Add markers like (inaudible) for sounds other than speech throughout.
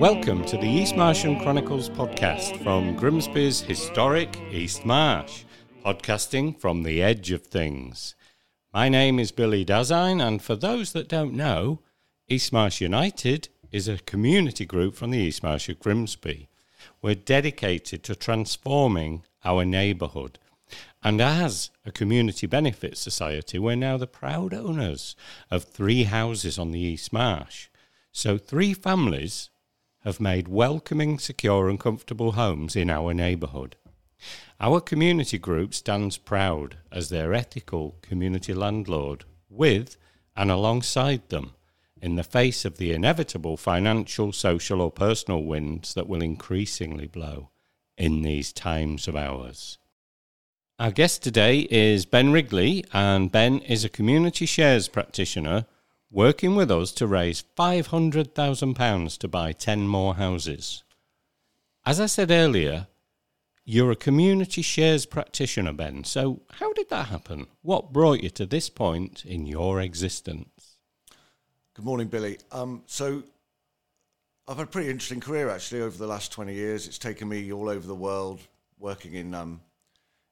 Welcome to the East Martian Chronicles podcast from Grimsby's historic East Marsh, podcasting from the edge of things. My name is Billy Dazine, and for those that don't know, East Marsh United is a community group from the East Marsh of Grimsby. We're dedicated to transforming our neighbourhood. And as a community benefit society, we're now the proud owners of three houses on the East Marsh. So, three families have made welcoming, secure, and comfortable homes in our neighbourhood. Our community group stands proud as their ethical community landlord with and alongside them in the face of the inevitable financial, social, or personal winds that will increasingly blow in these times of ours. Our guest today is Ben Wrigley, and Ben is a community shares practitioner working with us to raise £500,000 to buy 10 more houses. As I said earlier, you're a community shares practitioner, Ben. So, how did that happen? What brought you to this point in your existence? Good morning, Billy. Um, so, I've had a pretty interesting career actually over the last 20 years. It's taken me all over the world, working in um,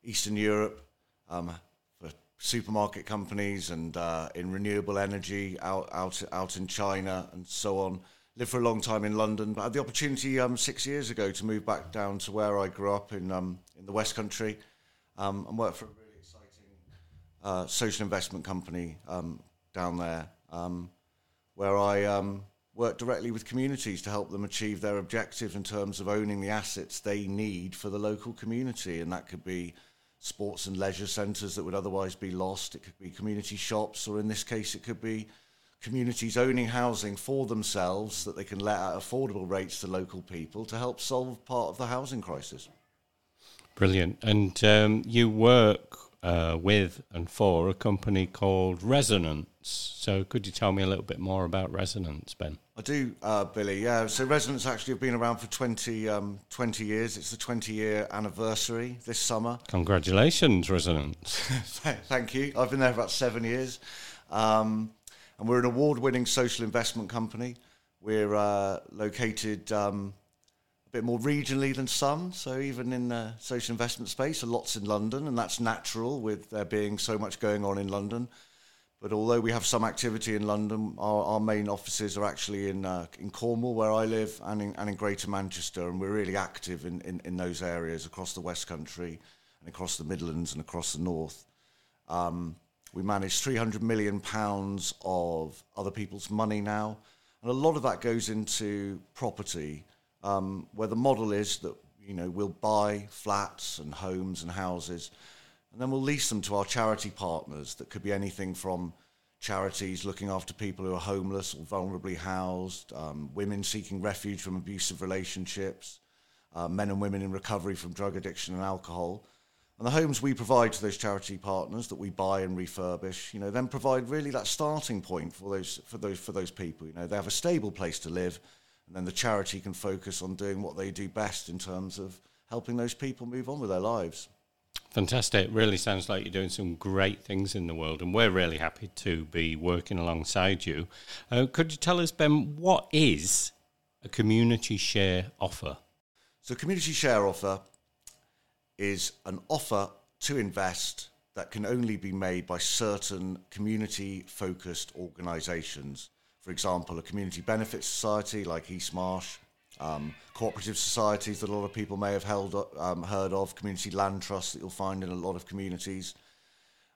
Eastern Europe, um, supermarket companies and uh, in renewable energy out, out, out in China and so on. Lived for a long time in London, but had the opportunity um, six years ago to move back down to where I grew up in, um, in the West Country um, and work for a really exciting uh, social investment company um, down there um, where I um, work directly with communities to help them achieve their objective in terms of owning the assets they need for the local community. And that could be sports and leisure centres that would otherwise be lost. It could be community shops, or in this case, it could be communities owning housing for themselves that they can let at affordable rates to local people to help solve part of the housing crisis. Brilliant. And um, you work uh, with and for a company called Resonance. So, could you tell me a little bit more about Resonance, Ben? I do, uh, Billy. Yeah. So, Resonance actually have been around for 20, um, 20 years. It's the 20 year anniversary this summer. Congratulations, Resonance. (laughs) Thank you. I've been there about seven years. Um, and we're an award winning social investment company. We're uh, located. Um, a bit more regionally than some. So even in the social investment space, a lot's in London, and that's natural with there being so much going on in London. But although we have some activity in London, our, our main offices are actually in uh, in Cornwall, where I live, and in, and in Greater Manchester, and we're really active in, in, in those areas across the West Country and across the Midlands and across the North. Um, we manage 300 million pounds of other people's money now, and a lot of that goes into property um, where the model is that you know we'll buy flats and homes and houses, and then we'll lease them to our charity partners. That could be anything from charities looking after people who are homeless or vulnerably housed, um, women seeking refuge from abusive relationships, uh, men and women in recovery from drug addiction and alcohol. And the homes we provide to those charity partners that we buy and refurbish, you know, then provide really that starting point for those for those for those people. You know, they have a stable place to live and then the charity can focus on doing what they do best in terms of helping those people move on with their lives. Fantastic. Really sounds like you're doing some great things in the world, and we're really happy to be working alongside you. Uh, could you tell us, Ben, what is a community share offer? So, community share offer is an offer to invest that can only be made by certain community focused organisations for example, a community benefit society like East Marsh, um, cooperative societies that a lot of people may have held, um, heard of, community land trusts that you'll find in a lot of communities.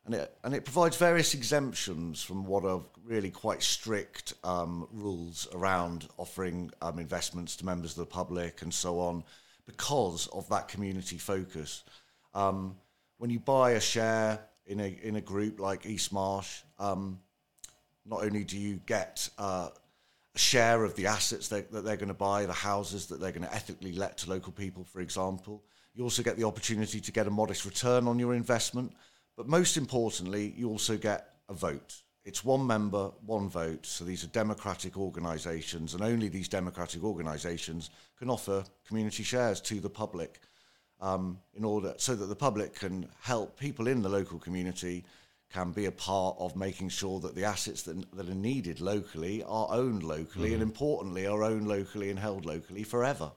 And it, and it provides various exemptions from what are really quite strict um, rules around offering um, investments to members of the public and so on because of that community focus. Um, when you buy a share in a, in a group like East Marsh, um, not only do you get uh, share of the assets that, that they're going to buy, the houses that they're going to ethically let to local people, for example, you also get the opportunity to get a modest return on your investment. But most importantly, you also get a vote. It's one member, one vote. So these are democratic organisations, and only these democratic organisations can offer community shares to the public um, in order so that the public can help people in the local community can be a part of making sure that the assets that, that are needed locally are owned locally, and importantly, are owned locally and held locally forever.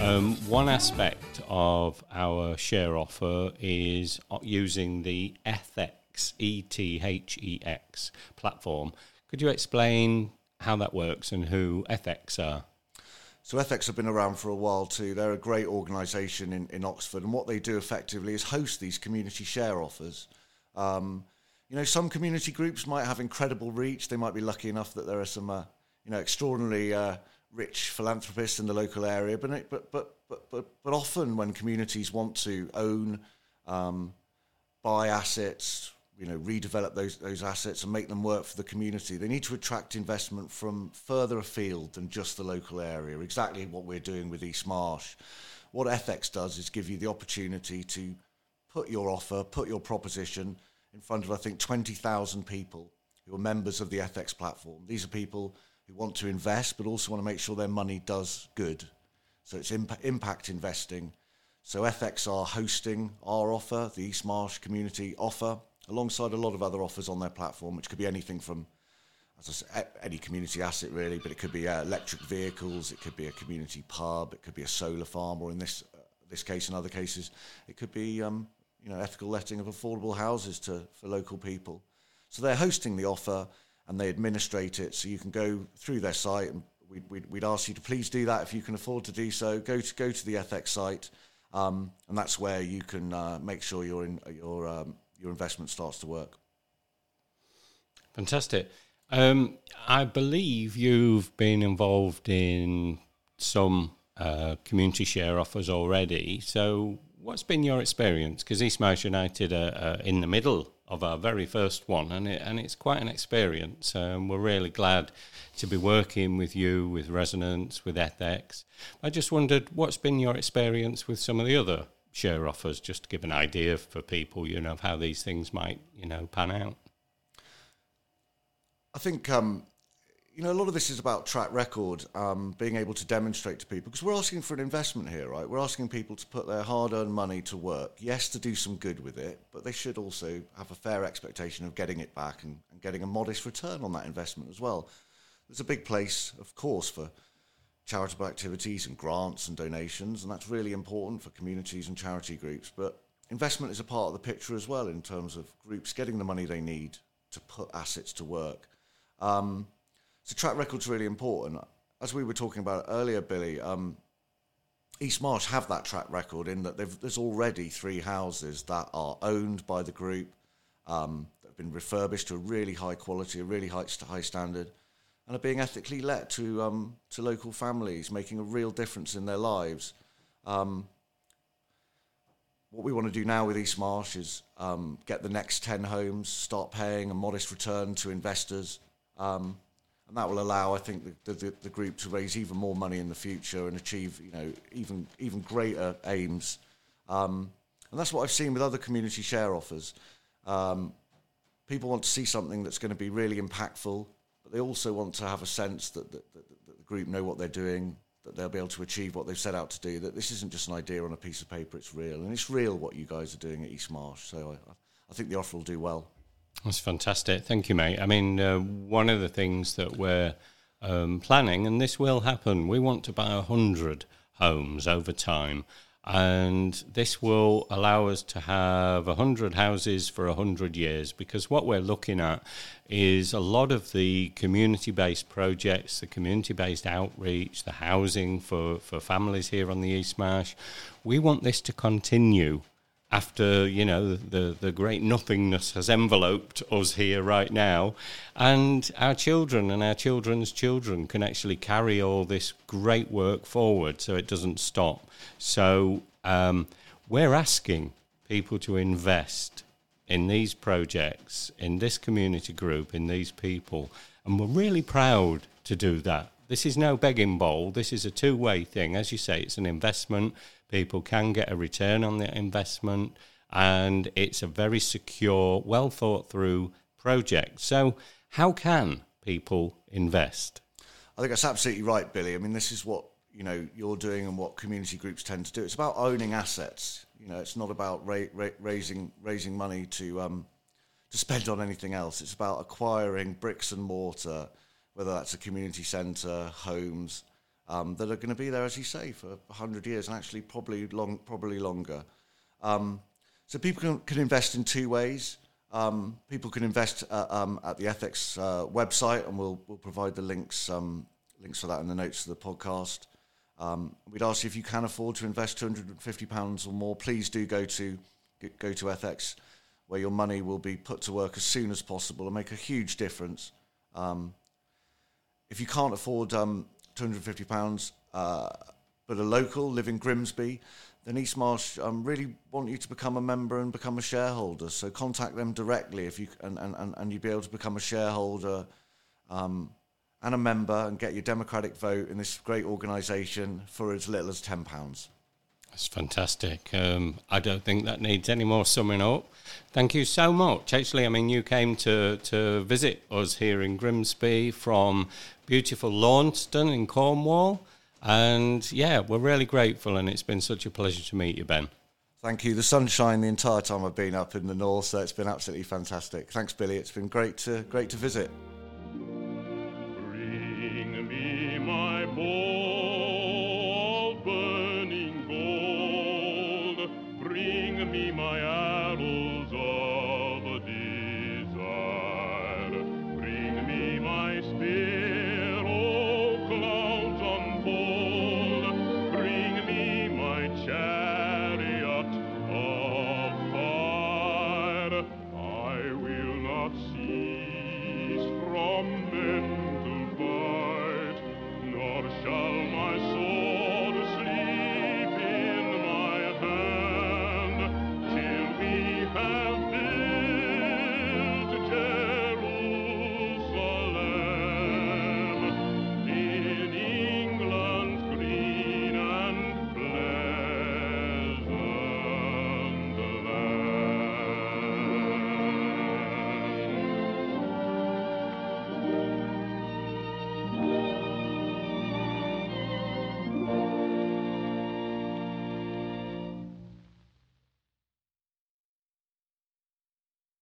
Um, one aspect of our share offer is uh, using the ETHEX, E T H E X platform. Could you explain how that works and who ETHEX are? So ETHEX have been around for a while too. They're a great organisation in, in Oxford, and what they do effectively is host these community share offers. Um, you know, some community groups might have incredible reach. They might be lucky enough that there are some, uh, you know, extraordinarily uh, rich philanthropists in the local area. But it, but but but but but often when communities want to own, um, buy assets, you know, redevelop those those assets and make them work for the community, they need to attract investment from further afield than just the local area. Exactly what we're doing with East Marsh. What ETHEX does is give you the opportunity to put your offer, put your proposition in front of I think twenty thousand people who are members of the ETHEX platform. These are people who want to invest, but also want to make sure their money does good. So it's imp- impact investing. So ETHEX are hosting our offer, the East Marsh community offer, alongside a lot of other offers on their platform, which could be anything from say, any community asset really, but it could be uh, electric vehicles, it could be a community pub, it could be a solar farm, or in this uh, this case, in other cases, it could be um, you know ethical letting of affordable houses to for local people. So they're hosting the offer and they administrate it. So you can go through their site, and we'd, we'd, we'd ask you to please do that if you can afford to do so. Go to go to the ETHEX site, um, and that's where you can uh, make sure you're in, your um, your investment starts to work. Fantastic. Um, I believe you've been involved in some uh, community share offers already. So, what's been your experience? Because East Marsh United are, are, in the middle of our very first one, and it, and it's quite an experience. Um, we're really glad to be working with you, with Resonance, with ETHEX. I just wondered what's been your experience with some of the other share offers, just to give an idea for people, you know, of how these things might, you know, pan out. I think um, you know a lot of this is about track record, um, being able to demonstrate to people because we're asking for an investment here, right? We're asking people to put their hard-earned money to work. Yes, to do some good with it, but they should also have a fair expectation of getting it back and, and getting a modest return on that investment as well. There's a big place, of course, for charitable activities and grants and donations, and that's really important for communities and charity groups. But investment is a part of the picture as well in terms of groups getting the money they need to put assets to work. Um, so track record's really important. As we were talking about earlier, Billy, um, East Marsh have that track record in that there's already three houses that are owned by the group um, that have been refurbished to a really high quality, a really high, high standard, and are being ethically let to um, to local families, making a real difference in their lives. Um, what we want to do now with East Marsh is um, get the next 10 homes, start paying a modest return to investors, um, and that will allow, I think, the, the, the, group to raise even more money in the future and achieve, you know, even even greater aims. Um, and that's what I've seen with other community share offers. Um, people want to see something that's going to be really impactful, but they also want to have a sense that, that, that, the group know what they're doing, that they'll be able to achieve what they've set out to do. That this isn't just an idea on a piece of paper; it's real, and it's real what you guys are doing at East Marsh. So I, I think the offer will do well. That's fantastic. Thank you, mate. I mean, uh, one of the things that we're um, planning, and this will happen, we want to buy 100 homes over time. And this will allow us to have 100 houses for 100 years because what we're looking at is a lot of the community based projects, the community based outreach, the housing for, for families here on the East Marsh. We want this to continue after you know the the great nothingness has enveloped us here right now. And our children and our children's children can actually carry all this great work forward so it doesn't stop. So um, we're asking people to invest in these projects in this community group in these people. And we're really proud to do that. This is no begging bowl. This is a two-way thing. As you say it's an investment People can get a return on their investment, and it's a very secure, well thought through project. So, how can people invest? I think that's absolutely right, Billy. I mean, this is what you know you're doing and what community groups tend to do. It's about owning assets. You know, it's not about ra- ra- raising raising money to um, to spend on anything else. It's about acquiring bricks and mortar, whether that's a community centre, homes um, that are going to be there, as you say, for hundred years and actually probably long, probably longer. Um, so people can, can invest in two ways. Um, people can invest uh, um, at the ETHEX uh, website, and we'll we'll provide the links um, links for that in the notes of the podcast. Um, we'd ask you if you can afford to invest two hundred and fifty pounds or more. Please do go to go to ETHEX, where your money will be put to work as soon as possible and make a huge difference. If you can't afford um, two hundred and fifty pounds, uh, but a local live in Grimsby, then East Marsh um, really want you to become a member and become a shareholder. So contact them directly if you and, and, and you'd be able to become a shareholder um, and a member and get your democratic vote in this great organisation for as little as ten pounds. That's fantastic. Um, I don't think that needs any more summing up. Thank you so much. Actually, I mean, you came to, to visit us here in Grimsby from beautiful Launceston in Cornwall. And yeah, we're really grateful, and it's been such a pleasure to meet you, Ben. Thank you. The sunshine the entire time I've been up in the north, so it's been absolutely fantastic. Thanks, Billy. It's been great to great to visit. Bring me my boy.